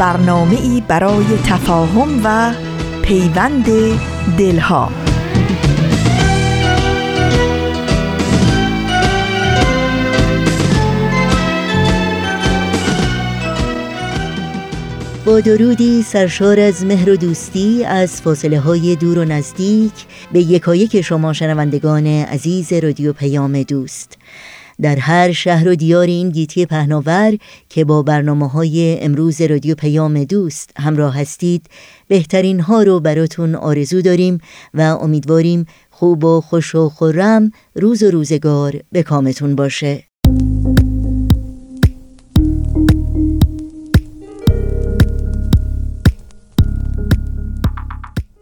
برنامه ای برای تفاهم و پیوند دلها. با درودی سرشار از مهر و دوستی از فاصله های دور و نزدیک به یکایک شما شنوندگان عزیز رادیو پیام دوست. در هر شهر و دیار این گیتی پهناور که با برنامه های امروز رادیو پیام دوست همراه هستید بهترین ها رو براتون آرزو داریم و امیدواریم خوب و خوش و خورم روز و روزگار به کامتون باشه.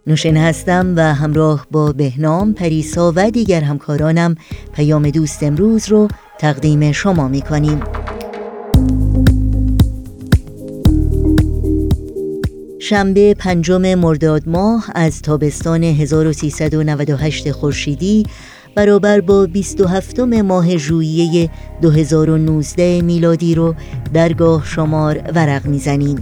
نوشین هستم و همراه با بهنام پریسا و دیگر همکارانم پیام دوست امروز رو تقدیم شما می کنیم. شنبه پنجم مرداد ماه از تابستان 1398 خورشیدی برابر با 27 ماه ژوئیه 2019 میلادی رو درگاه شمار ورق می‌زنیم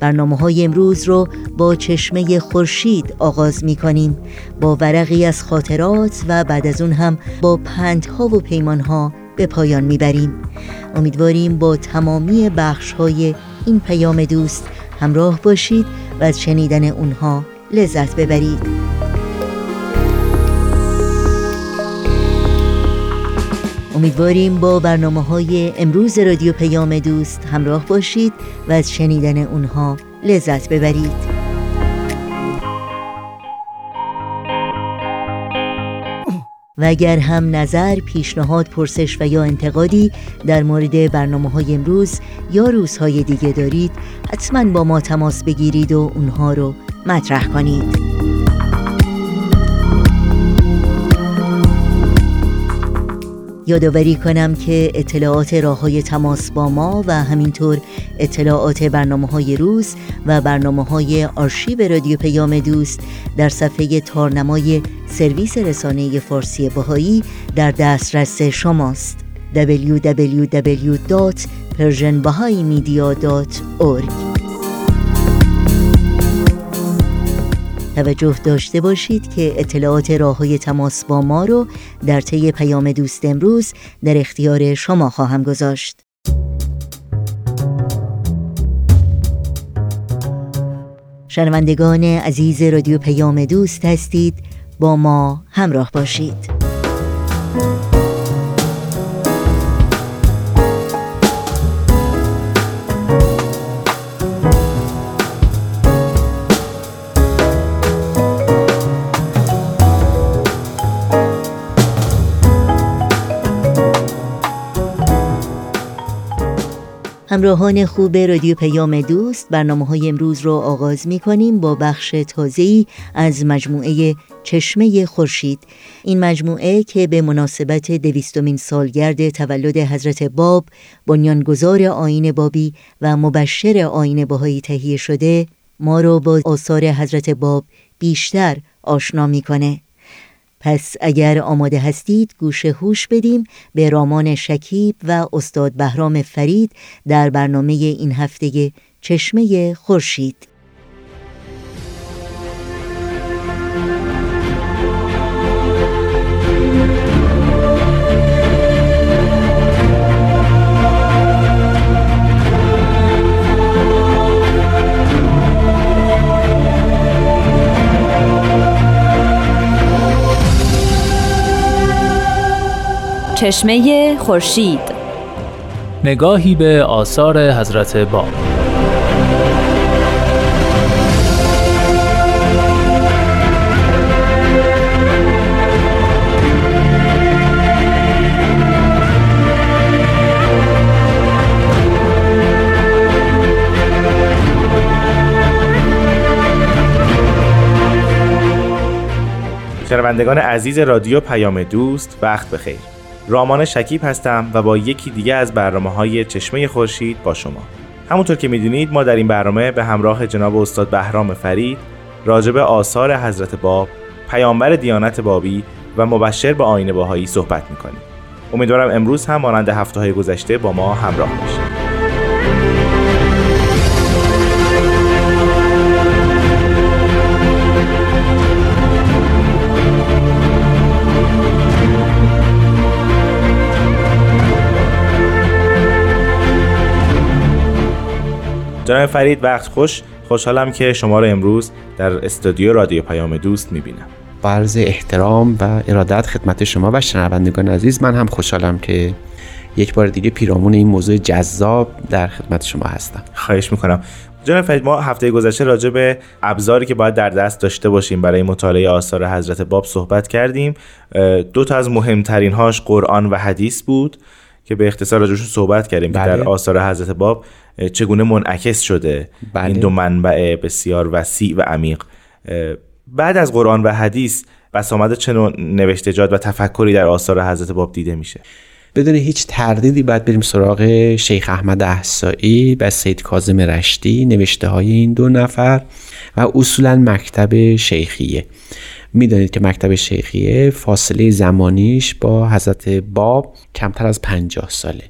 برنامه های امروز رو با چشمه خورشید آغاز می کنیم. با ورقی از خاطرات و بعد از اون هم با پندها و پیمانها به پایان می‌بریم. امیدواریم با تمامی بخش های این پیام دوست همراه باشید و از شنیدن اونها لذت ببرید. امیدواریم با برنامه های امروز رادیو پیام دوست همراه باشید و از شنیدن اونها لذت ببرید. و اگر هم نظر، پیشنهاد، پرسش و یا انتقادی در مورد برنامه های امروز یا روزهای دیگه دارید حتما با ما تماس بگیرید و اونها رو مطرح کنید. یادآوری کنم که اطلاعات راه های تماس با ما و همینطور اطلاعات برنامه های روز و برنامه های آرشیو رادیو پیام دوست در صفحه تارنمای سرویس رسانه فارسی باهایی در دسترس شماست. www.persianbahaimedia.org توجه داشته باشید که اطلاعات راه های تماس با ما رو در طی پیام دوست امروز در اختیار شما خواهم گذاشت. شنوندگان عزیز رادیو پیام دوست هستید با ما همراه باشید. همراهان خوب رادیو پیام دوست برنامه های امروز رو آغاز می کنیم با بخش تازه‌ای از مجموعه چشمه خورشید. این مجموعه که به مناسبت دویستمین سالگرد تولد حضرت باب بنیانگذار آین بابی و مبشر آین باهایی تهیه شده ما رو با آثار حضرت باب بیشتر آشنا می‌کنه. پس اگر آماده هستید گوش هوش بدیم به رامان شکیب و استاد بهرام فرید در برنامه این هفته چشمه خورشید. چشمه خورشید. نگاهی به آثار حضرت باب شنوندگان عزیز رادیو پیام دوست وقت بخیر. رامان شکیب هستم و با یکی دیگه از برنامه های چشمه خورشید با شما. همونطور که می‌دونید ما در این برنامه به همراه جناب استاد بهرام فرید راجب آثار حضرت باب پیامبر دیانت بابی و مبشر به آین باهایی صحبت می‌کنیم. امیدوارم امروز هم مانند هفته های گذشته با ما همراه باشید. جناب فرید وقت خوش. خوشحالم که شما رو امروز در استودیو رادیو پیام دوست می‌بینم. عرض احترام و ارادت خدمت شما و شنوندگان عزیز من هم خوشحالم که یک بار دیگه پیرامون این موضوع جذاب در خدمت شما هستم. خواهش می‌کنم. جناب فرید ما هفته گذشته راجع به ابزاری که باید در دست داشته باشیم برای مطالعه آثار حضرت باب صحبت کردیم. دو تا از مهمترین هاش قرآن و حدیث بود. که به اختصار راجعشون صحبت کردیم بله. در آثار حضرت باب چگونه منعکس شده بله. این دو منبع بسیار وسیع و عمیق بعد از قرآن و حدیث بس آمده چه نوشتجات و تفکری در آثار حضرت باب دیده میشه بدون هیچ تردیدی باید بریم سراغ شیخ احمد احسایی و سید کازم رشتی نوشته های این دو نفر و اصولا مکتب شیخیه می‌دانید که مکتب شیخیه فاصله زمانیش با حضرت باب کمتر از پنجاه ساله.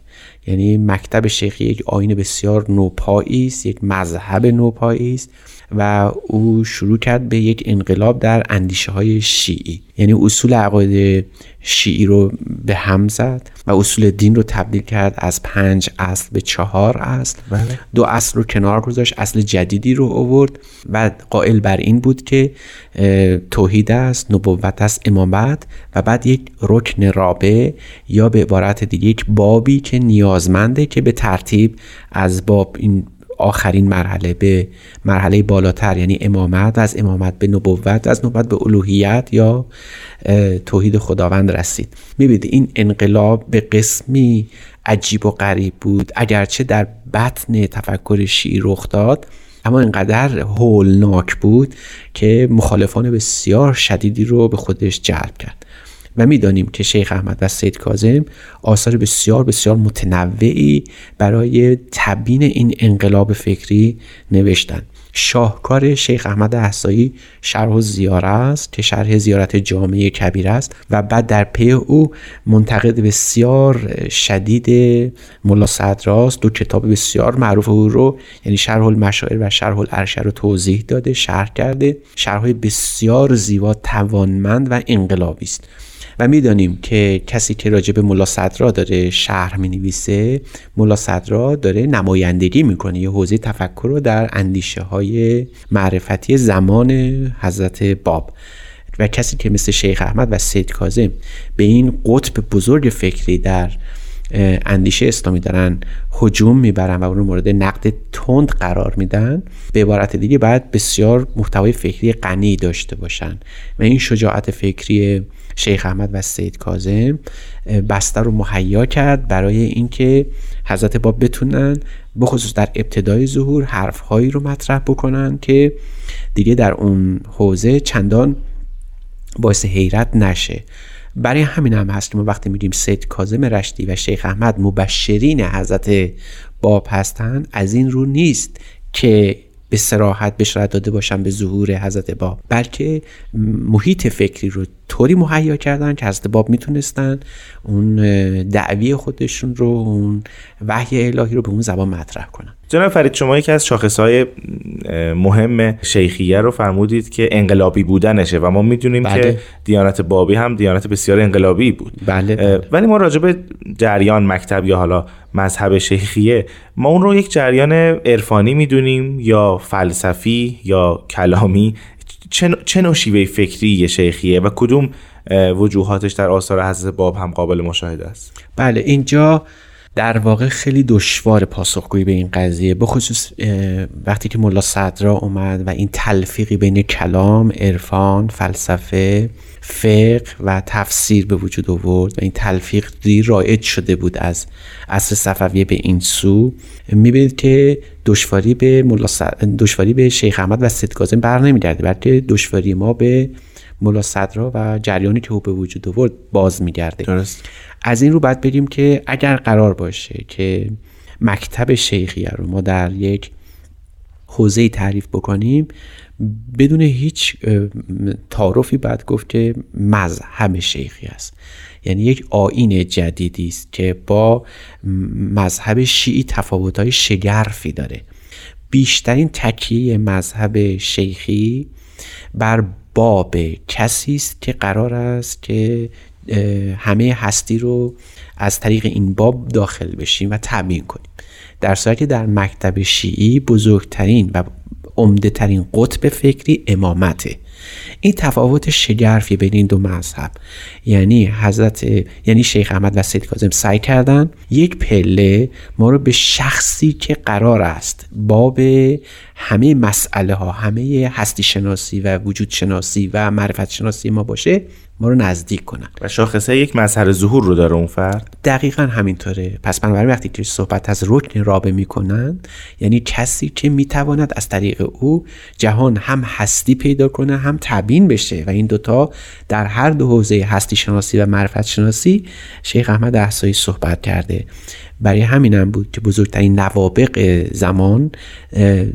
یعنی مکتب شیخی یک آین بسیار نوپایی است یک مذهب نوپایی است. و او شروع کرد به یک انقلاب در اندیشه های شیعی یعنی اصول عقاید شیعی رو به هم زد و اصول دین رو تبدیل کرد از پنج اصل به چهار اصل بله. دو اصل رو کنار گذاشت اصل جدیدی رو آورد و قائل بر این بود که توحید است نبوت است امامت و بعد یک رکن رابع یا به عبارت دیگه یک بابی که نیازمنده که به ترتیب از باب این آخرین مرحله به مرحله بالاتر یعنی امامت از امامت به نبوت از نبوت به الوهیت یا توحید خداوند رسید. می‌بینید این انقلاب به قسمی عجیب و غریب بود. اگرچه در بطن تفکر شیعی رخ داد اما اینقدر هولناک بود که مخالفان بسیار شدیدی رو به خودش جلب کرد. و می‌دانیم که شیخ احمد و سید کازم آثار بسیار بسیار متنوعی برای تبیین این انقلاب فکری نوشتن. شاهکار شیخ احمد احسایی شرح و زیاره است که شرح زیارت جامعه کبیر است و بعد در پی او منتقد بسیار شدید ملا صدراست دو کتاب بسیار معروف او رو یعنی شرح المشاعر و شرح الارشه رو توضیح داده شرح کرده. شرح بسیار زیبا توانمند و انقلابی است. و می‌دانیم که کسی که راجع به ملا صدرا داره شهر می نویسه ملا صدرا داره نمایندگی می‌کنه. یه حوزه تفکر رو در اندیشه های معرفتی زمان حضرت باب. و کسی که مثل شیخ احمد و سید کازم به این قطب بزرگ فکری در اندیشه اسلامی دارن حجوم می‌برن و اون مورد نقد تند قرار میدن به عبارت دیگه باید بسیار محتوای فکری غنی داشته باشن. و این شجاعت فکری شیخ احمد و سید کازم بستر رو مهیا کرد برای اینکه حضرت باب بتونن بخصوص در ابتدای ظهور حرفهایی رو مطرح بکنن که دیگه در اون حوزه چندان باعث حیرت نشه. برای همین هم هست که ما وقتی میگیم سید کازم رشتی و شیخ احمد مبشرین حضرت باب هستن از این رو نیست که به سراحت بشارت داده باشن به ظهور حضرت باب. بلکه محیط فکری رو طوری مهیا کردن که حضرت باب می‌تونستن اون دعوی خودشون رو اون وحی الهی رو به اون زبان مطرح کنن. جناب فرید شما یکی از های مهم شیخیه رو فرمودید که انقلابی بودنشه و ما می‌دونیم بله. که دیانت بابی هم دیانت بسیار انقلابی بود بله, بله. ولی ما راجع به جریان مکتب یا حالا مذهب شیخیه ما اون رو یک جریان عرفانی می‌دونیم یا فلسفی یا کلامی چه نوع شیوه فکری شیخیه و کدوم وجوهاتش در آثار حضرت باب هم قابل مشاهده است بله اینجا در واقع خیلی دشوار پاسخگویی به این قضیه بخصوص وقتی که ملا صدرا اومد و این تلفیقی بین کلام، عرفان، فلسفه، فقه و تفسیر به وجود آورد و این تلفیق دی رایج شده بود از عصر صفویه به این سو. می‌بینید که دشواری به ملا دشواری به شیخ احمد و سید کاظم بر نمیگرده بلکه دشواری ما به ملا صدرا و جریانی که او به وجود آورد باز میگرده. درست. از این رو باید بریم که اگر قرار باشه که مکتب شیخیه رو ما در یک حوزه تعریف بکنیم بدون هیچ تعارفی باید گفت که مذهب شیخی است. یعنی یک آین جدیدی است که با مذهب شیعی تفاوت‌های شگرفی داره. بیشترین تکیه مذهب شیخی بر باب کسی است که قرار است که همه هستی رو از طریق این باب داخل بشیم و تبیین کنیم. در صورتی که در مکتب شیعی بزرگترین و عمده ترین قطب فکری امامته. این تفاوت شگرفی بین این دو مذهب. یعنی حضرت یعنی شیخ احمد و سید کاظم سعی کردن یک پله ما رو به شخصی که قرار است باب همه مسئله ها همه هستی شناسی و وجود شناسی و معرفت شناسی ما باشه ما رو نزدیک کنن. و شاخصه یک مظهر ظهور رو داره اون فرد؟ دقیقا همینطوره. پس بنابراین وقتی که صحبت از رکن رابه می‌کنن یعنی کسی که می‌تواند از طریق او جهان هم هستی پیدا کنه هم تبیین بشه و این دوتا در هر دو حوزه هستی شناسی و معرفت شناسی شیخ احمد احسایی صحبت کرده. برای همینم بود که بزرگترین نوابق زمان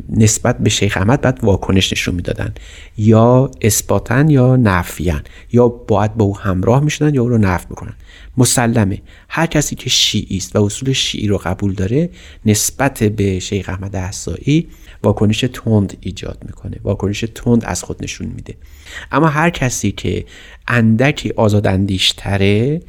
نسبت به شیخ احمد بعد واکنش نشون می‌دادن. یا اثباتن یا نفیان. یا باید با او همراه می‌شدن یا او رو نفی می‌کنن. مسلمه. هر کسی که شیعی است و اصول شیعی رو قبول داره نسبت به شیخ احمد احسایی واکنش تند ایجاد می‌کنه. واکنش تند از خود نشون میده. اما هر کسی که اندکی آزاداندیشتره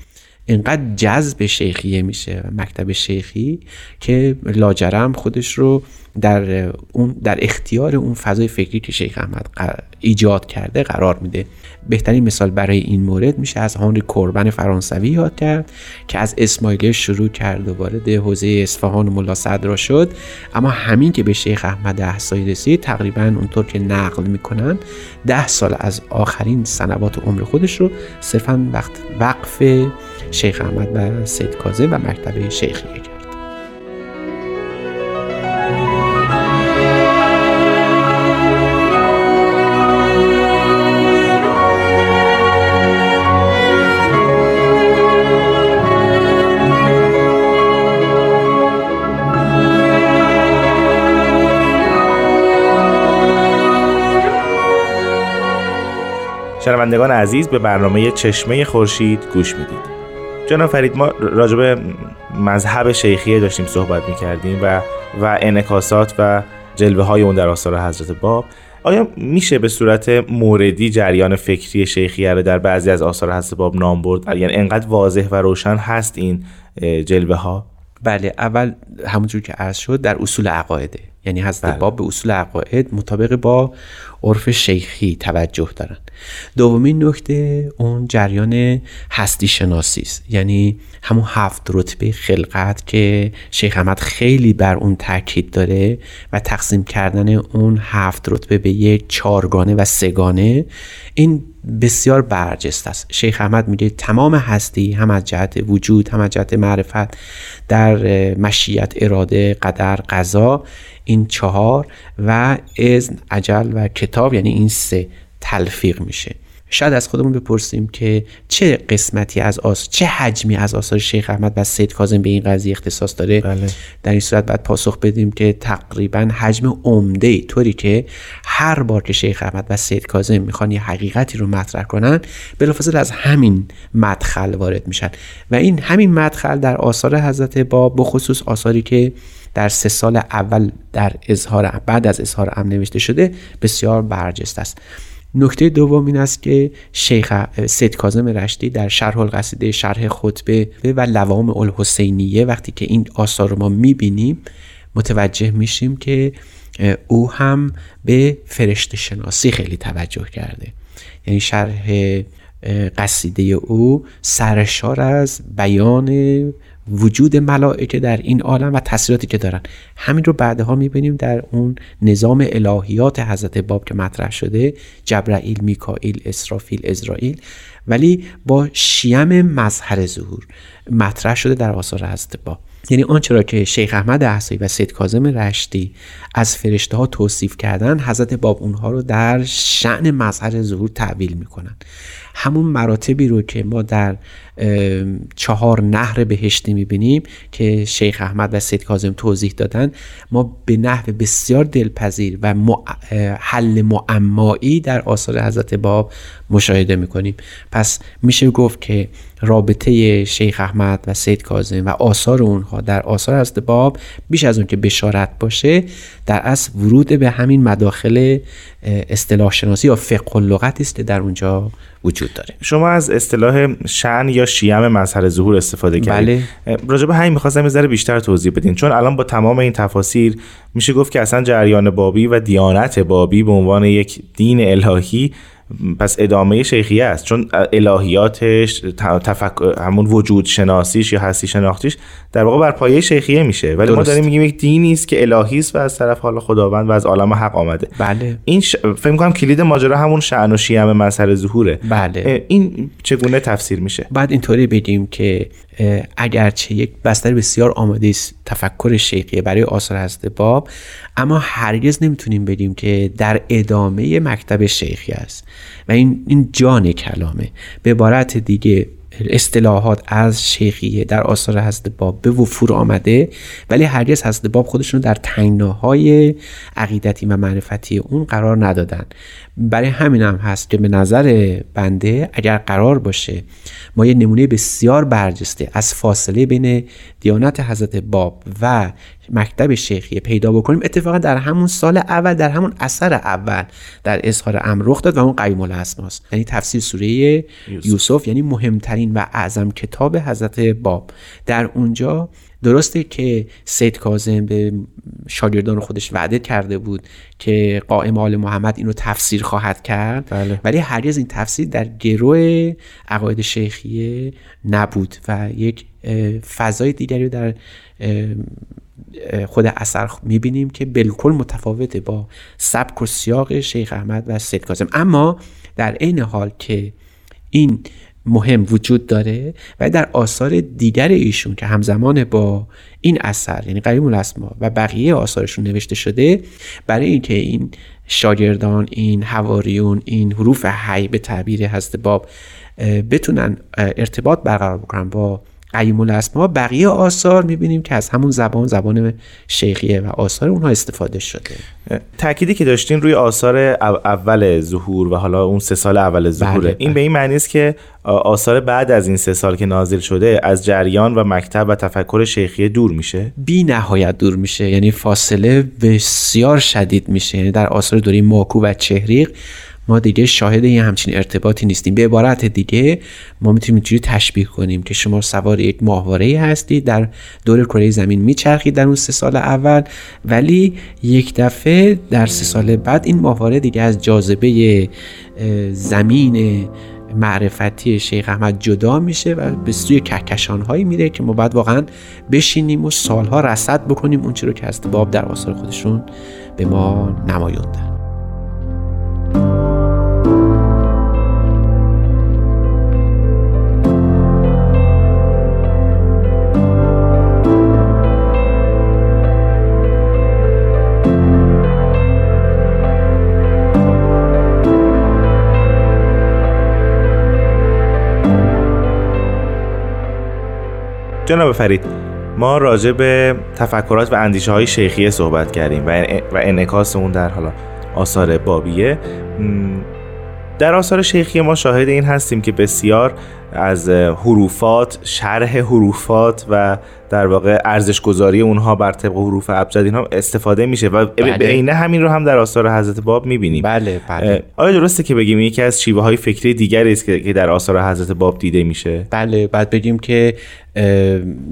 اینقدر جذب شیخیه میشه مکتب شیخی که لاجرم خودش رو در اون در اختیار اون فضای فکری که شیخ احمد ایجاد کرده قرار میده. بهترین مثال برای این مورد میشه از هانری کوربن فرانسوی یاد کرد که از اسماعیلیه شروع کرد و وارد حوزه اصفهان و ملا صدرا شد. اما همین که به شیخ احمد احسایی رسید تقریبا اونطور که نقل می‌کنن ده سال از آخرین سنوات عمر خودش رو صرفا وقت وقف شیخ احمد و سید کاظم و مکتب شیخیه کرد. شنوندگان عزیز به برنامه چشمه خورشید گوش می‌دید. جناب فرید ما راجب مذهب شیخیه داشتیم صحبت می‌کردیم و و انکاسات و جلوه های اون در آثار حضرت باب. آیا میشه به صورت موردی جریان فکری شیخیه رو در بعضی از آثار حضرت باب نام برد؟ یعنی انقدر واضح و روشن هست این جلوه ها بله اول همونجور که عرض شد در اصول عقایده یعنی حضرت بله. باب به اصول عقاید مطابق با عرف شیخی توجه دارن. دومین نکته اون جریان هستی شناسی است یعنی همون هفت رتبه خلقت که شیخ احمد خیلی بر اون تاکید داره و تقسیم کردن اون هفت رتبه به یک چارگانه و سگانه این بسیار برجست است. شیخ احمد میگه تمام هستی هم از جهت وجود هم از جهت معرفت در مشیت اراده قدر قضا این چهار و اذن عجل و کتاب یعنی این سه. تلفیق میشه. شاید از خودمون بپرسیم که چه قسمتی از آس چه حجمی از آثار شیخ احمد و سید کاظم به این قضیه اختصاص داره؟ بله. در این صورت باید پاسخ بدیم که تقریبا حجم عمده ای طوری که هر بار که شیخ احمد و سید کاظم می‌خوان یه حقیقتی رو مطرح کنن بلافاصله از همین مدخل وارد میشن. و این همین مدخل در آثار حضرت با بخصوص آثاری که در سه سال اول در اظهار بعد از اظهار ام نوشته شده بسیار برجست است. نکته دوم این است که شیخ سید کاظم رشتی در شرح القصیده شرح خطبه و لوام الحسینیه وقتی که این آثار رو ما می‌بینیم متوجه میشیم که او هم به فرشته شناسی خیلی توجه کرده. یعنی شرح قصیده او سرشار از بیان وجود ملائکه در این عالم و تاثیراتی که دارن. همین رو بعدها می‌بینیم در اون نظام الهیات حضرت باب که مطرح شده جبرائیل میکائیل اسرافیل ازرائیل. ولی با شیم مظهر ظهور مطرح شده در آثار حضرت باب. یعنی آنچه را که شیخ احمد احسایی و سید کاظم رشتی از فرشته ها توصیف کردن حضرت باب اونها رو در شعن مظهر ظهور تعویل می‌کنن. همون مراتبی رو که ما در چهار نهر بهشتی می‌بینیم که شیخ احمد و سید کاظم توضیح دادن ما به نحو بسیار دلپذیر و حل معمایی در آثار حضرت باب مشاهده می‌کنیم. پس میشه گفت که رابطه شیخ احمد و سید کاظم و آثار اونها در آثار حضرت باب بیش از اون که بشارت باشه در اصل ورود به همین مداخل اصطلاح شناسی یا فقه لغت است که در اونجا وجود داره. شما از اصطلاح شن یا شیم مظهر ظهور استفاده کردید. بله. راجع به همین می‌خواستم یه بیشتر توضیح بدین. چون الان با تمام این تفاسیر میشه گفت که اصلا جریان بابی و دیانت بابی به عنوان یک دین الهی پس ادامه شیخیه است. چون الهیاتش تفک... همون وجود شناسیش یا هستی شناختیش در واقع بر پایه شیخیه میشه. ولی ما داریم میگیم یک دینی است که الهی است و از طرف حالا خداوند و از عالم حق آمده. بله. این ش... فکر کنم کلید ماجرا همون شأن و شیم مظهر ظهوره. بله. این چگونه تفسیر میشه؟ بعد اینطوری بگیم که اگرچه یک بستر بسیار آماده است تفکر شیخیه برای آثار حضرت باب اما هرگز نمی‌تونیم بگیم که در ادامه مکتب شیخی است. و این این جان کلامه. به عبارت دیگه اصطلاحات از شیخیه در آثار حضرت باب به وفور آمده ولی هرگز حضرت باب خودشون در تنگناهای عقیدتی و معرفتی اون قرار ندادن. برای همین هم هست که به نظر بنده اگر قرار باشه ما یه نمونه بسیار برجسته از فاصله بین دیانت حضرت باب و مکتب شیخیه پیدا بکنیم اتفاقا در همون سال اول در همون اثر اول در اظهار امر رخ داد و اون قیم الاسماست یعنی تفسیر سوره یوسف. یوسف یعنی مهمترین و اعظم کتاب حضرت باب در اونجا درسته که سید کازم به شاگردان خودش وعده کرده بود که قائم آل محمد اینو تفسیر خواهد کرد بله. ولی هرگز این تفسیر در گروه عقاید شیخیه نبود و یک فضای دیگری در خود اثر می‌بینیم که بالکل متفاوته با سبک و سیاق شیخ احمد و سید کازم اما در عین حال که این مهم وجود داره و در آثار دیگر ایشون که همزمان با این اثر یعنی قریم الاسما و بقیه آثارشون نوشته شده برای اینکه این شاگردان این حواریون این حروف حی به تعبیر حضرت باب بتونن ارتباط برقرار بکنن با قیم الاسما بقیه آثار می‌بینیم که از همون زبان زبان شیخیه و آثار اونها استفاده شده. تأکیدی که داشتین روی آثار اول ظهور و حالا اون سه سال اول ظهوره بله، این بله. به این معنی است که آثار بعد از این سه سال که نازل شده از جریان و مکتب و تفکر شیخیه دور میشه؟ بی نهایت دور میشه یعنی فاصله بسیار شدید میشه. یعنی در آثار دوری ماکو و چهریق ما دیگه شاهد یه همچین ارتباطی نیستیم. به عبارت دیگه ما می‌تونیم اینجوری تشبیه کنیم که شما سوار یک ماهواره هستید در دور کره زمین میچرخید در اون سه سال اول ولی یک دفعه در سه سال بعد این ماهواره دیگه از جاذبه زمین معرفتی شیخ احمد جدا میشه و به سوی کهکشان هایی میره که ما باید واقعا بشینیم و سالها رصد بکنیم اون رو که از باب در آثار خودشون به ما نمایوندن جناب فرید ما راجع به تفکرات و اندیشه های شیخیه صحبت کردیم و انعکاس اون در حالا آثار بابیه. در آثار شیخی ما شاهد این هستیم که بسیار از حروفات شرح حروفات و در واقع ارزش گذاری اونها بر طبق حروف ابجد اینها استفاده میشه و بله. به عینه همین رو هم در آثار حضرت باب می‌بینیم. بله بله. آیا درسته که بگیم یکی از شیوه های فکری دیگری است که در آثار حضرت باب دیده میشه؟ بله بعد بگیم که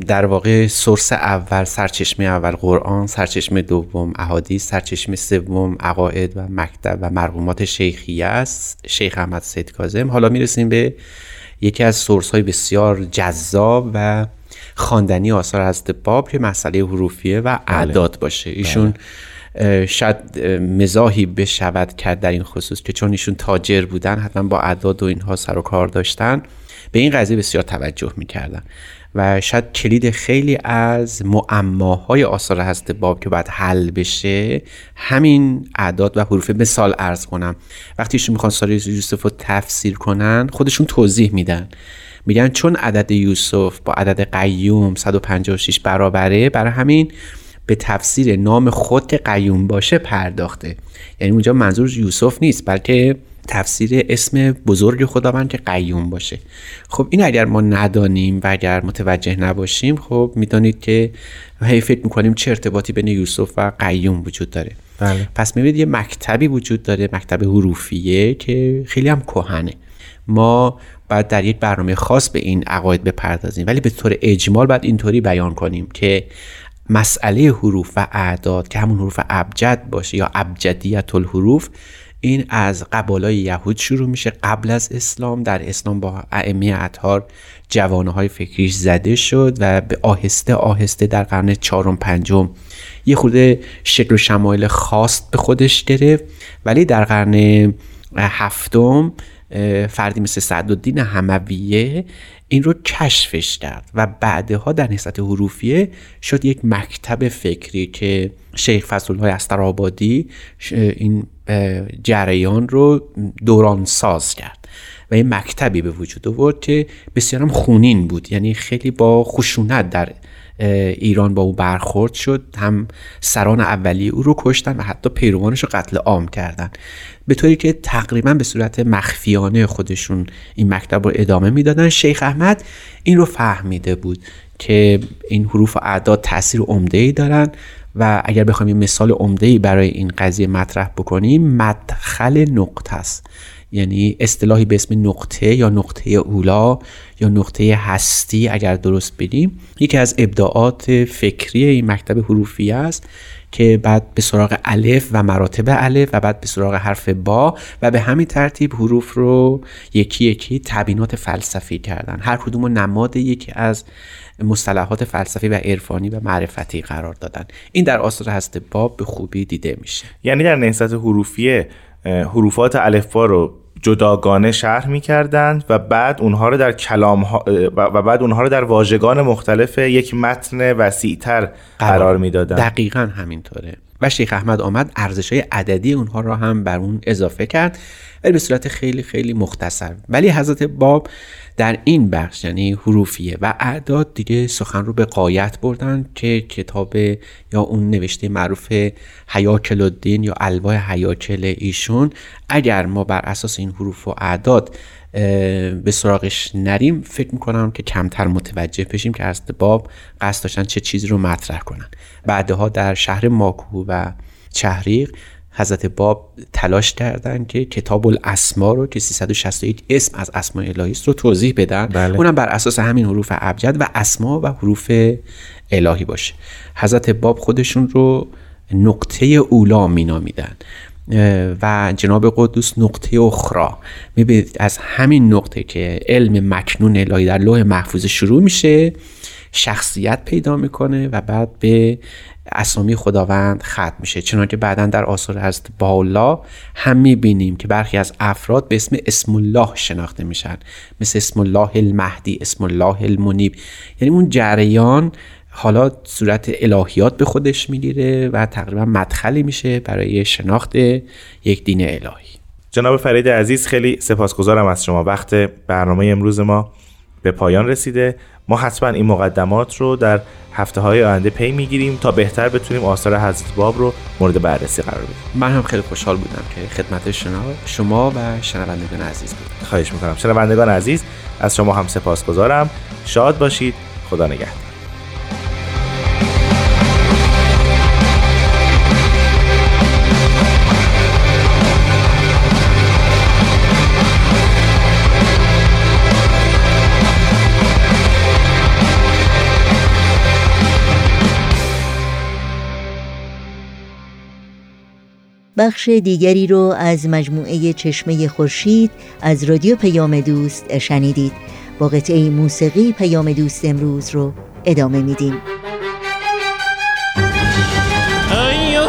در واقع سورس اول سرچشمه اول قرآن سرچشمه دوم احادیث سرچشمه سوم عقاید و مکتب و مرقومات شیخیه است. شیخ احمد سید کاظم. حالا می‌رسیم به یکی از سورس های بسیار جذاب و خواندنی آثار از باب که مسئله حروفیه و بله. اعداد باشه ایشون بله. شاید مزاحی بشود کرد در این خصوص که چون ایشون تاجر بودن حتما با اعداد و اینها سر و کار داشتن به این قضیه بسیار توجه می‌کردن و شاید کلید خیلی از معماهای آثار هست باب که باید حل بشه همین اعداد و حروف مثال ارز کنم. وقتی ایشون می‌خوان ساره یوسف رو تفسیر کنن خودشون توضیح میدن. میگن چون عدد یوسف با عدد قیوم 156 برابره برای همین به تفسیر نام خود قیوم باشه پرداخته. یعنی اونجا منظور یوسف نیست بلکه تفسیر اسم بزرگ خداوند که قیوم باشه. خب این اگر ما ندانیم و اگر متوجه نباشیم خب می‌دانید که هی فکر می‌کنیم چه ارتباطی بین یوسف و قیوم وجود داره. بله. پس می‌بینید یه مکتبی وجود داره مکتب حروفیه که خیلی هم کهنه. ما باید در یک برنامه خاص به این عقاید بپردازیم ولی به طور اجمال باید اینطوری بیان کنیم که مسئله حروف و اعداد که همون حروف ابجد باشه یا ابجدیت الحروف این از قبالای یهود شروع میشه. قبل از اسلام در اسلام با ائمه اطهار جوانه های فکریش زده شد و به آهسته آهسته در قرن چهارم پنجم یه خورده شکل و شمایل خاص به خودش گرفت. ولی در قرن هفتم فردی مثل سعدالدین همویه این رو کشفش کرد و بعدها در نهضت حروفیه شد یک مکتب فکری که شیخ فضل های استرابادی این جریان رو دوران ساز کرد و یه مکتبی به وجود آورد که بسیارم خونین بود یعنی خیلی با خشونت در ایران با او برخورد شد. هم سران اولی او رو کشتن و حتی پیروانش رو قتل عام کردن. به طوری که تقریبا به صورت مخفیانه خودشون این مکتب رو ادامه می‌دادن. شیخ احمد این رو فهمیده بود که این حروف و اعداد تاثیر عمده ای دارن و اگر بخوایم مثال عمده ای برای این قضیه مطرح بکنیم مدخل نقطه است. یعنی اصطلاحی به اسم نقطه یا نقطه اولا یا نقطه هستی اگر درست بدیم. یکی از ابداعات فکری این مکتب حروفی است که بعد به سراغ الف و مراتب الف و بعد به سراغ حرف با و به همین ترتیب حروف رو یکی یکی تبینات فلسفی کردن. هر کدوم نماد یکی از مصطلحات فلسفی و عرفانی و معرفتی قرار دادن. این در آثار هست باب به خوبی دیده میشه. یعنی در نهضت حروفی حروفات الفبا رو جداگانه شرح می‌کردند و بعد اونها رو در کلام و بعد اونها رو در واژگان مختلف یک متن وسیعتر قرار می‌دادند. دقیقا همینطوره. و شیخ احمد آمد ارزش های عددی اونها را هم بر اون اضافه کرد ولی به صورت خیلی خیلی مختصر. ولی حضرت باب در این بخش یعنی حروفیه و اعداد دیگه سخن رو به قایت بردن که کتاب یا اون نوشته معروف حیاکل الدین یا الواح حیاکل ایشون اگر ما بر اساس این حروف و اعداد به سراغش نریم. فکر می‌کنم که کمتر متوجه بشیم که از باب قصد داشتن چه چیزی رو مطرح کنن. بعدها در شهر ماکو و چهریق حضرت باب تلاش کردن که کتاب الاسما رو که 361 اسم از اسماء الهی رو توضیح بدن. بله. اونم بر اساس همین حروف ابجد و اسما و حروف الهی باشه. حضرت باب خودشون رو نقطه اولا مینامیدن. و جناب قدوس نقطه اخرا می‌بینید از همین نقطه که علم مکنون الهی در لوح محفوظ شروع میشه شخصیت پیدا می‌کنه و بعد به اسامی خداوند ختم میشه. چنانکه بعدا در آثار هست بالا هم می‌بینیم که برخی از افراد به اسم اسم الله شناخته میشن. مثل اسم الله المهدی اسم الله المنیب. یعنی اون جریان حالا صورت الهیات به خودش می‌گیره و تقریبا مدخلی میشه برای شناخت یک دین الهی. جناب فرید عزیز خیلی سپاسگزارم از شما. وقت برنامه امروز ما به پایان رسیده. ما حتما این مقدمات رو در هفته های آینده پی می‌گیریم تا بهتر بتونیم آثار حضرت باب رو مورد بررسی قرار بدیم. من هم خیلی خوشحال بودم که خدمت شما و شنوندگان عزیز بودم. خواهش می‌کنم. شنوندگان عزیز از شما هم سپاسگزارم. شاد باشید. خدا نگهدار. بخش دیگری رو از مجموعه چشمه خورشید از رادیو پیام دوست شنیدید. با قطعه موسیقی پیام دوست امروز رو ادامه میدیم.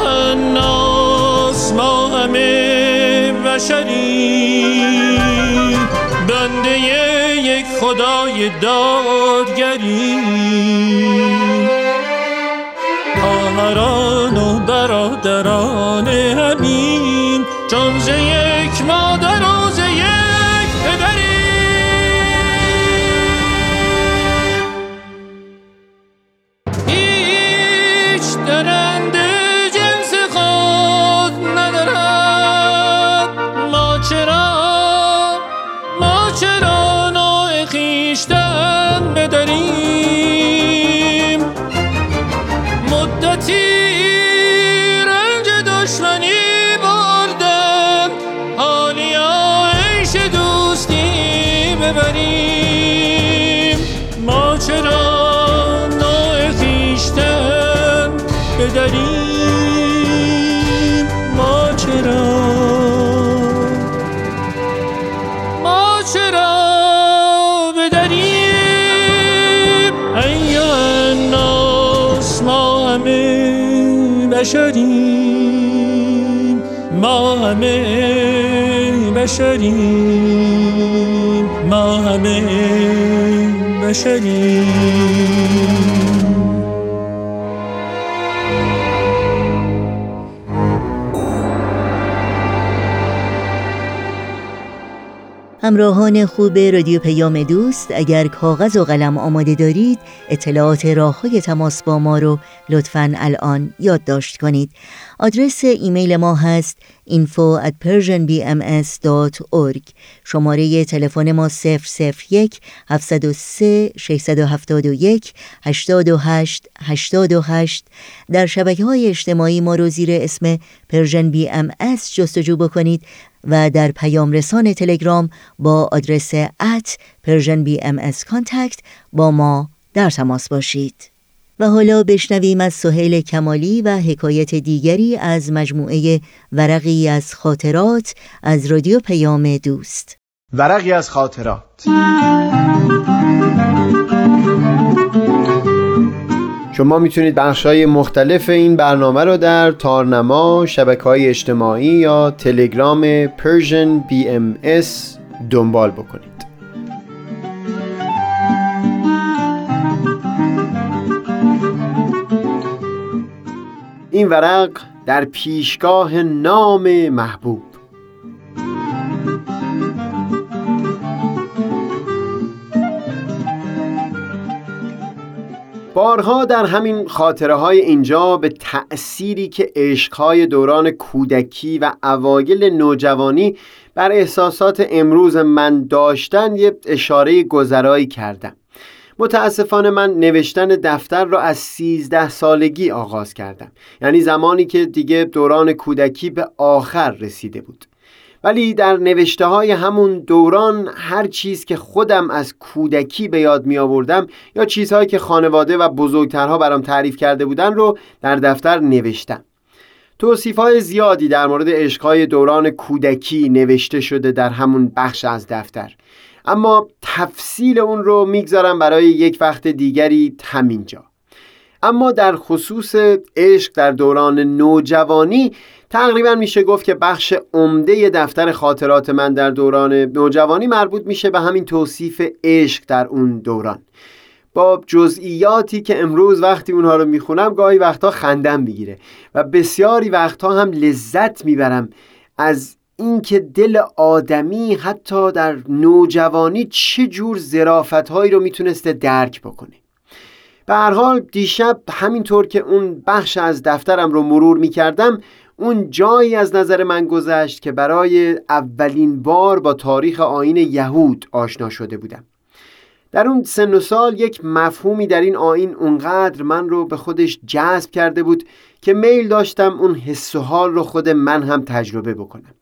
الناس ما همه بشری بنده یک خدای دادگری. خواهران و برادران همین بشریم ما همه بشریم. همراهان خوب رادیو پیام دوست اگر کاغذ و قلم آماده دارید اطلاعات راه های تماس با ما رو لطفا الان یادداشت کنید. آدرس ایمیل ما هست info at persianbms.org شماره تلفن ما 001 703 671 828 828 در شبکه های اجتماعی ما رو زیر اسم Persian BMS جستجو بکنید و در پیام رسان تلگرام با آدرس at Persian BMS contact با ما در تماس باشید. و حالا بشنویم از سهیل کمالی و حکایت دیگری از مجموعه ورقی از خاطرات از رادیو پیام دوست. ورقی از خاطرات. شما می‌تونید بخش های مختلف این برنامه رو در تارنما، شبکه های اجتماعی یا تلگرام Persian BMS دنبال بکنید. این ورق در پیشگاه نام محبوب. بارها در همین خاطره های اینجا به تأثیری که عشقهای دوران کودکی و اوایل نوجوانی بر احساسات امروز من داشتن یه اشاره گذرایی کردم متاسفانه من نوشتن دفتر را از سیزده سالگی آغاز کردم. یعنی زمانی که دیگه دوران کودکی به آخر رسیده بود. ولی در نوشته های همون دوران هر چیز که خودم از کودکی به یاد می آوردم یا چیزهایی که خانواده و بزرگترها برام تعریف کرده بودن رو در دفتر نوشتم. توصیف های زیادی در مورد عشقهای دوران کودکی نوشته شده در همون بخش از دفتر. اما تفصیل اون رو می‌گذارم برای یک وقت دیگری همینجا. اما در خصوص عشق در دوران نوجوانی تقریبا میشه گفت که بخش عمده دفتر خاطرات من در دوران نوجوانی مربوط میشه به همین توصیف عشق در اون دوران. با جزئیاتی که امروز وقتی اونها رو می‌خونم گاهی وقتها خندم می‌گیره و بسیاری وقتها هم لذت می‌برم از اینکه دل آدمی حتی در نوجوانی چه جور ظرافتهایی رو می‌تونسته درک بکنه. به هر حال دیشب همینطور که اون بخش از دفترم رو مرور می‌کردم اون جایی از نظر من گذشت که برای اولین بار با تاریخ آین یهود آشنا شده بودم. در اون سن و سال یک مفهومی در این آین اونقدر من رو به خودش جذب کرده بود که میل داشتم اون حس و حال رو خود من هم تجربه بکنم.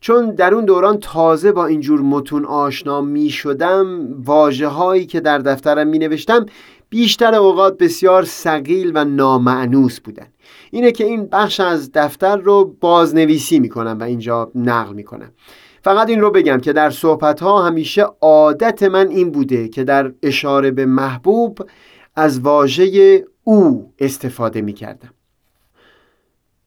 چون در اون دوران تازه با اینجور متون آشنا می شدم واجه هایی که در دفترم می نوشتم بیشتر اوقات بسیار سقیل و نامعنوس بودن. اینه که این بخش از دفتر رو بازنویسی می کنم و اینجا نقل می کنم فقط این رو بگم که در صحبت ها همیشه عادت من این بوده که در اشاره به محبوب از واژه او استفاده می کردم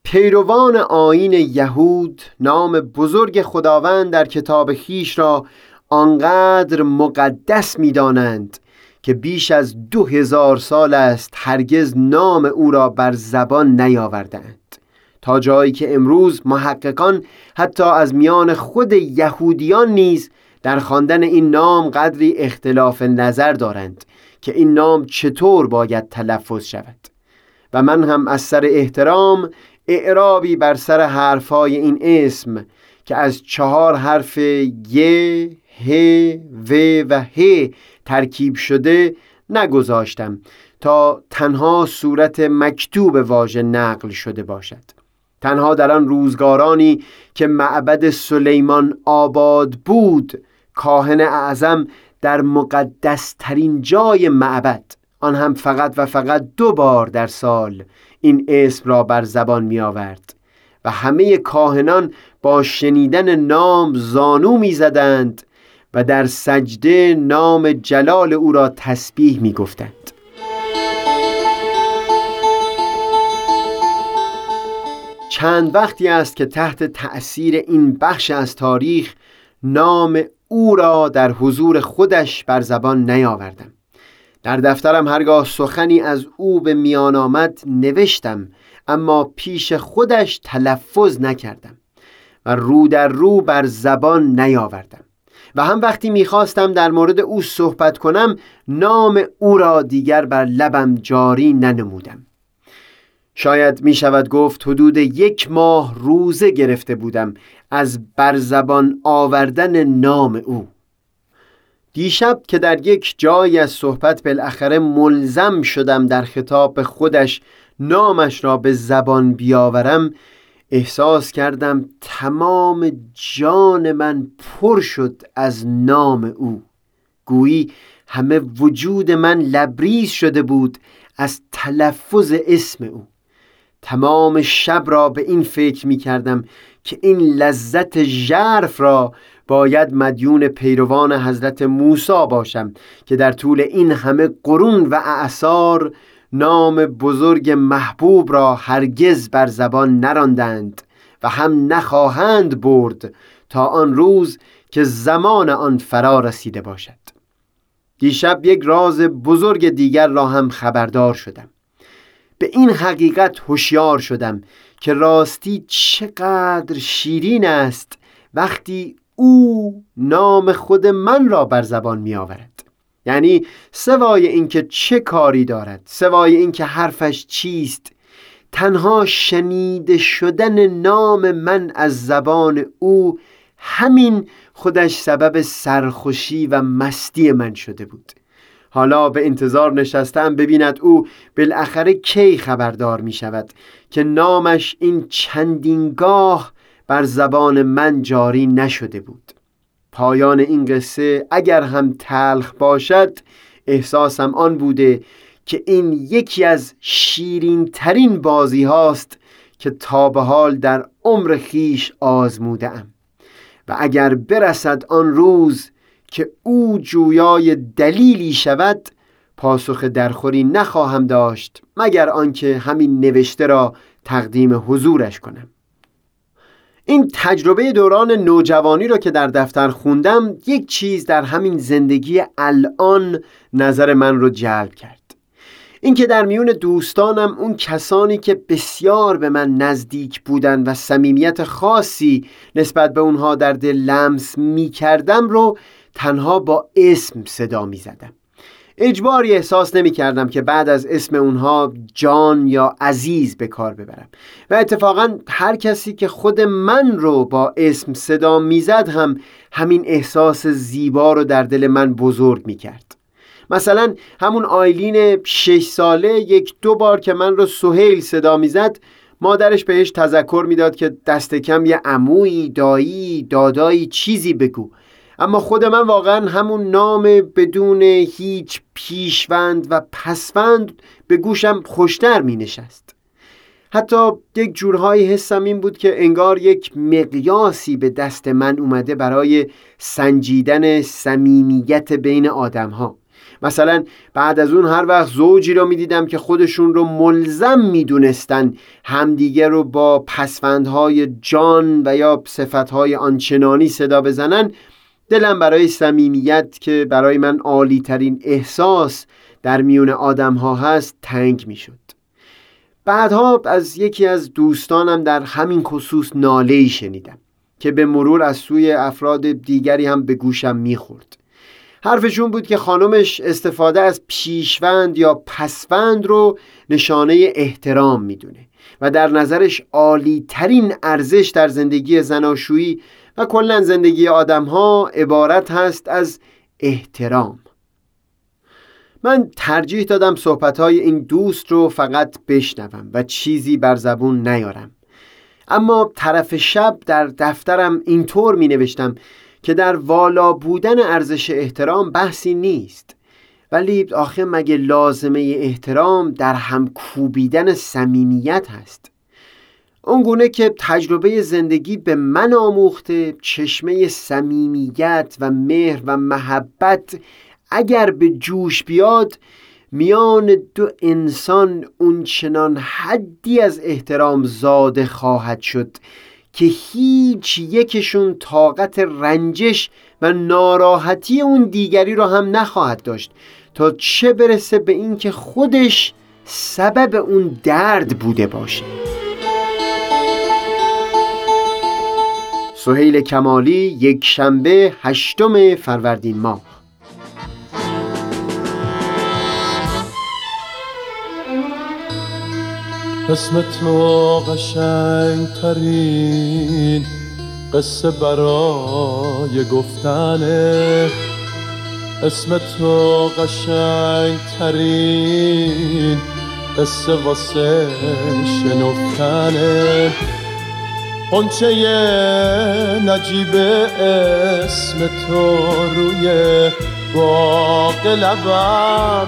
پیروان آین یهود نام بزرگ خداوند در کتاب خیش را آنقدر مقدس می‌دانند که بیش از دو هزار سال است هرگز نام او را بر زبان نیاوردند تا جایی که امروز محققان حتی از میان خود یهودیان نیز در خواندن این نام قدری اختلاف نظر دارند که این نام چطور باید تلفظ شود. و من هم از سر احترام اعرابی بر سر حرفای این اسم که از چهار حرف ی، ه، و و ه ترکیب شده نگذاشتم تا تنها صورت مکتوب واژه نقل شده باشد. تنها در آن روزگارانی که معبد سلیمان آباد بود کاهن اعظم در مقدسترین جای معبد. آن هم فقط و فقط دو بار در سال این اسم را بر زبان می آورد و همه کاهنان با شنیدن نام زانو می زدند و در سجده نام جلال او را تسبیح می گفتند چند وقتی است که تحت تأثیر این بخش از تاریخ نام او را در حضور خودش بر زبان نیاوردم. در دفترم هرگاه سخنی از او به میان آمد نوشتم اما پیش خودش تلفظ نکردم و رو در رو بر زبان نیاوردم. و هم وقتی می‌خواستم در مورد او صحبت کنم نام او را دیگر بر لبم جاری ننمودم. شاید می شود گفت حدود یک ماه روزه گرفته بودم از برزبان آوردن نام او. دیشب که در یک جای از صحبت بالاخره ملزم شدم در خطاب خودش نامش را به زبان بیاورم احساس کردم تمام جان من پر شد از نام او. گویی همه وجود من لبریز شده بود از تلفظ اسم او. تمام شب را به این فکر می کردم که این لذت ژرف را باید مدیون پیروان حضرت موسی باشم که در طول این همه قرون و اعثار نام بزرگ محبوب را هرگز بر زبان نراندند و هم نخواهند برد تا آن روز که زمان آن فرا رسیده باشد. دیشب یک راز بزرگ دیگر را هم خبردار شدم. به این حقیقت هوشیار شدم که راستی چقدر شیرین است وقتی او نام خود من را بر زبان می آورد یعنی سوای اینکه چه کاری دارد سوای اینکه حرفش چیست تنها شنیده شدن نام من از زبان او همین خودش سبب سرخوشی و مستی من شده بود. حالا به انتظار نشستم ببیند او بالاخره کی خبردار می شود که نامش این چندینگاه بر زبان من جاری نشده بود. پایان این قصه اگر هم تلخ باشد احساسم آن بوده که این یکی از شیرین ترین بازی هاست که تا به حال در عمر خیش آزموده ام و اگر برسد آن روز که او جویای دلیلی شود پاسخ درخوری نخواهم داشت مگر آنکه همین نوشته را تقدیم حضورش کنم. این تجربه دوران نوجوانی را که در دفتر خوندم یک چیز در همین زندگی الان نظر من رو جلب کرد. اینکه در میون دوستانم اون کسانی که بسیار به من نزدیک بودن و صمیمیت خاصی نسبت به اونها در دل لمس می کردم رو تنها با اسم صدا می زدم اجباری احساس نمی کردم که بعد از اسم اونها جان یا عزیز به کار ببرم. و اتفاقا هر کسی که خود من رو با اسم صدا می‌زد هم همین احساس زیبا رو در دل من بزرگ می کرد مثلا همون آیلین شش ساله یک دو بار که من رو سهیل صدا می‌زد مادرش بهش تذکر می‌داد که دست کم یه عمویی دایی دادایی چیزی بگو. اما خود من واقعا همون نام بدون هیچ پیشوند و پسوند به گوشم خوشتر می نشست حتی یک جورهایی حسم این بود که انگار یک مقیاسی به دست من اومده برای سنجیدن صمیمیت بین آدم ها مثلا بعد از اون هر وقت زوجی رو می‌دیدم که خودشون رو ملزم می‌دونستن همدیگه رو با پسفندهای جان و یا صفتهای آنچنانی صدا بزنن دلم برای صمیمیت که برای من عالی ترین احساس در میون آدم ها هست تنگ می شد بعدها از یکی از دوستانم در همین خصوص ناله شنیدم که به مرور از سوی افراد دیگری هم به گوشم می‌خورد. حرفشون بود که خانمش استفاده از پیشوند یا پسوند رو نشانه احترام می‌دونه و در نظرش عالی ترین ارزش در زندگی زناشویی و کلا زندگی آدم ها عبارت هست از احترام. من ترجیح دادم صحبت های این دوست رو فقط بشنوم و چیزی بر زبون نیارم. اما طرف شب در دفترم اینطور می نوشتم که در والا بودن ارزش احترام بحثی نیست. ولی آخه مگه لازمه احترام در هم کوبیدن صمیمیت هست؟ اونگونه که تجربه زندگی به من آموخته چشمه صمیمیت و مهر و محبت اگر به جوش بیاد میان دو انسان اونچنان حدی از احترام زاده خواهد شد که هیچ یکشون طاقت رنجش و ناراحتی اون دیگری رو هم نخواهد داشت تا چه برسه به اینکه خودش سبب اون درد بوده باشه. سهیل کمالی یک شنبه هشتم فروردین ماه. اسم تو قشنگ ترین قصه برای گفتنه. اسم تو قشنگ ترین قصه واسه شنفتنه. قنچه نجیب اسم تو روی باق لبم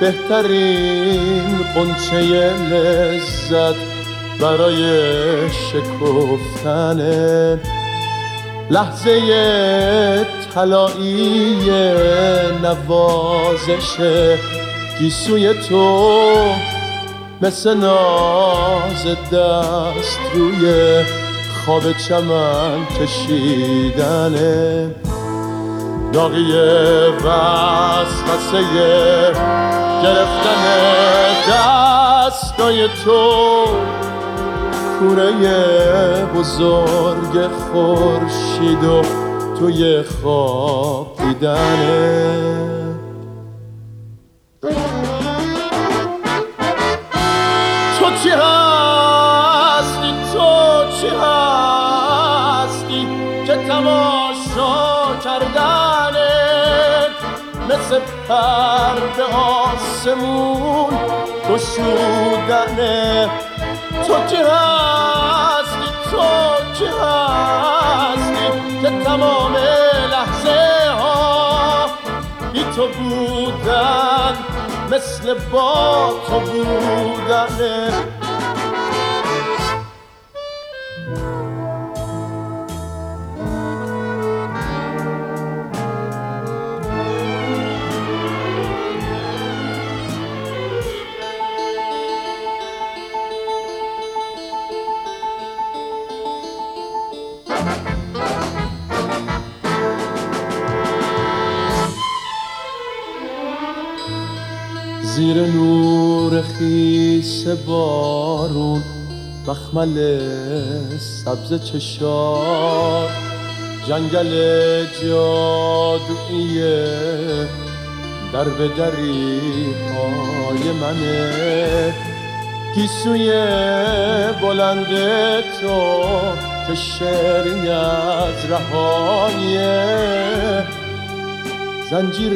بهترین قنچه لذت برای شکفتن لحظه طلایی نوازش گیسوی تو مثل ناز دست روی خواب چمن کشیدنه. داغی وسوسه گرفتن دستای تو. کوره بزرگ خورشید و توی خواب دیدنه. پر به آسمون گشودنه تو چی هستی تو چی هستی که تمام لحظه ها بی تو بودن مثل با تو بودنه زیر نور خیس بارون مخمل سبز چشار. جنگل جادویی در به دری های منه. گیسوی بلند تو که شعری از رهایه زنجیر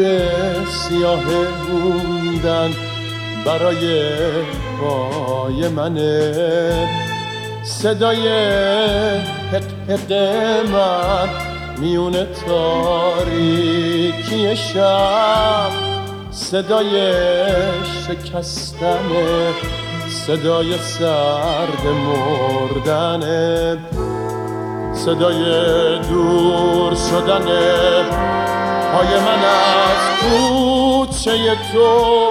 سیاه موندن برای پای منه. صدای حق حق من میون تاریکی شب. صدای شکستن صدای سرد مردن صدای دور شدنه پای من از کوچه تو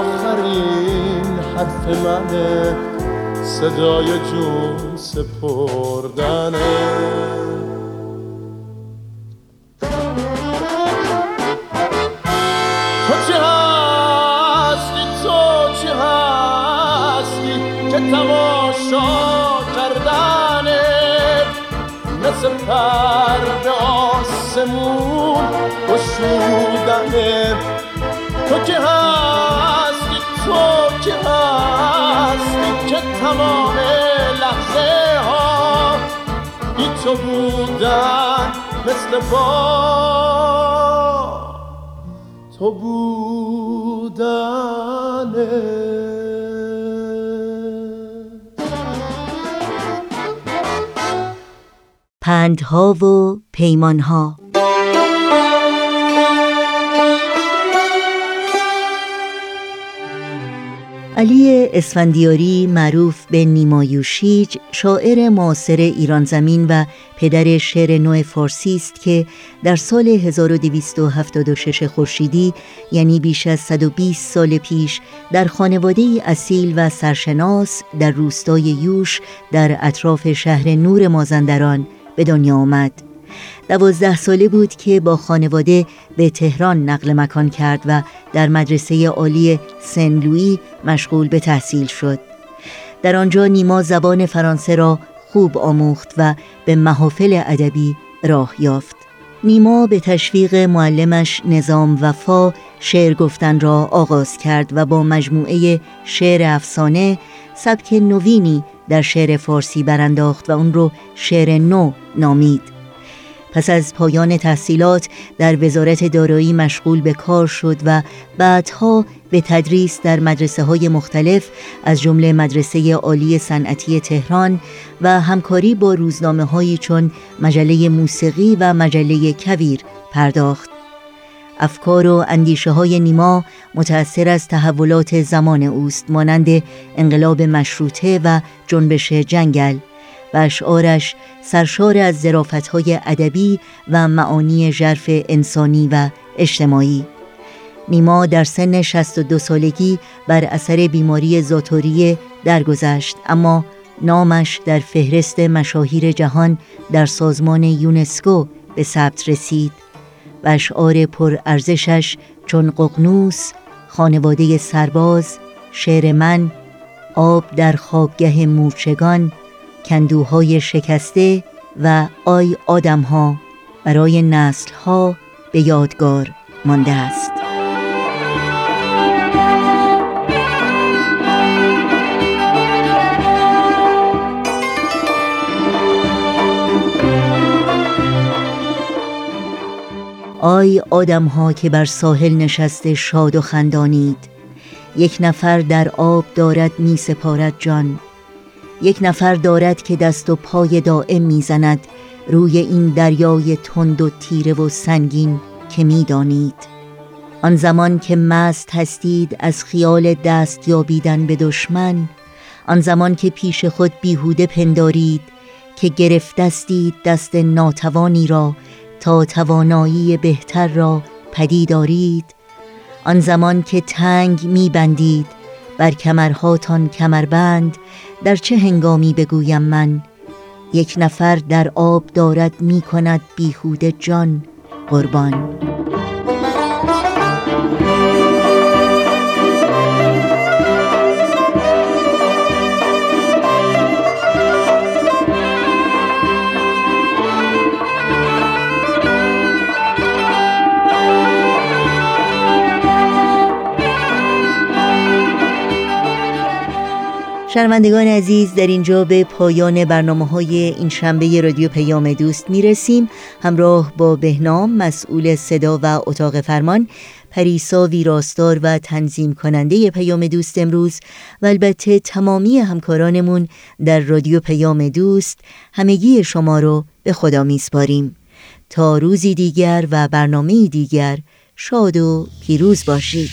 آخرین حرف منه صدای جون سپردنه. تو چی هستی؟ تو چی که تماشا کردنه؟ مثل پرد آسمون و شودنه تو تمام لحظه ها بی تو بودن مثل با تو بودنه پندها و پیمانها. علی اسفندیاری معروف به نیمایوشیج شاعر معاصر ایران زمین و پدر شعر نو فارسی است که در سال 1276 خورشیدی یعنی بیش از 120 سال پیش در خانواده اصیل و سرشناس در روستای یوش در اطراف شهر نور مازندران به دنیا آمد. دوازده ساله بود که با خانواده به تهران نقل مکان کرد و در مدرسه عالی سن لویی مشغول به تحصیل شد. در آنجا نیما زبان فرانسه را خوب آموخت و به محافل ادبی راه یافت. نیما به تشویق معلمش نظام وفا شعر گفتن را آغاز کرد و با مجموعه شعر افسانه سبک نوینی در شعر فارسی برانداخت و اون رو شعر نو نامید. پس از پایان تحصیلات در وزارت دارایی مشغول به کار شد و بعدها به تدریس در مدرسه های مختلف از جمله مدرسه عالی صنعتی تهران و همکاری با روزنامه هایی چون مجله موسیقی و مجله کویر پرداخت. افکار و اندیشه های نیما متأثر از تحولات زمان اوست مانند انقلاب مشروطه و جنبش جنگل و اشعارش سرشار از های ادبی و معانی ژرف انسانی و اجتماعی. نیما در سن 62 سالگی بر اثر بیماری زاتوریه درگذشت اما نامش در فهرست مشاهیر جهان در سازمان یونسکو به ثبت رسید و اشعار پر ارزشش چون ققنوس خانواده سرباز شعر من آب در خوابگه مورچگان کندوهای شکسته و آی آدمها برای نسلها به یادگار مانده است. آی آدمها که بر ساحل نشسته شاد و خندانید یک نفر در آب دارد می سپارد جان. یک نفر دارد که دست و پای دائم می‌زند. روی این دریای تند و تیره و سنگین که می‌دانید. آن زمان که مست هستید از خیال دست یابیدن به دشمن. آن زمان که پیش خود بیهوده پندارید که گرفتستید دست ناتوانی را تا توانایی بهتر را پدیدارید. آن زمان که تنگ میبندید بر کمرهاتان کمربند در چه هنگامی بگویم من؟ یک نفر در آب دارد می کند بیهوده جان قربان. شنوندگان عزیز در اینجا به پایان برنامه های این شنبه رادیو پیام دوست می رسیم همراه با بهنام مسئول صدا و اتاق فرمان پریسا ویراستار و تنظیم کننده پیام دوست امروز و البته تمامی همکارانمون در رادیو پیام دوست همگی شما رو به خدا میسپاریم. تا روزی دیگر و برنامه دیگر شاد و پیروز باشید.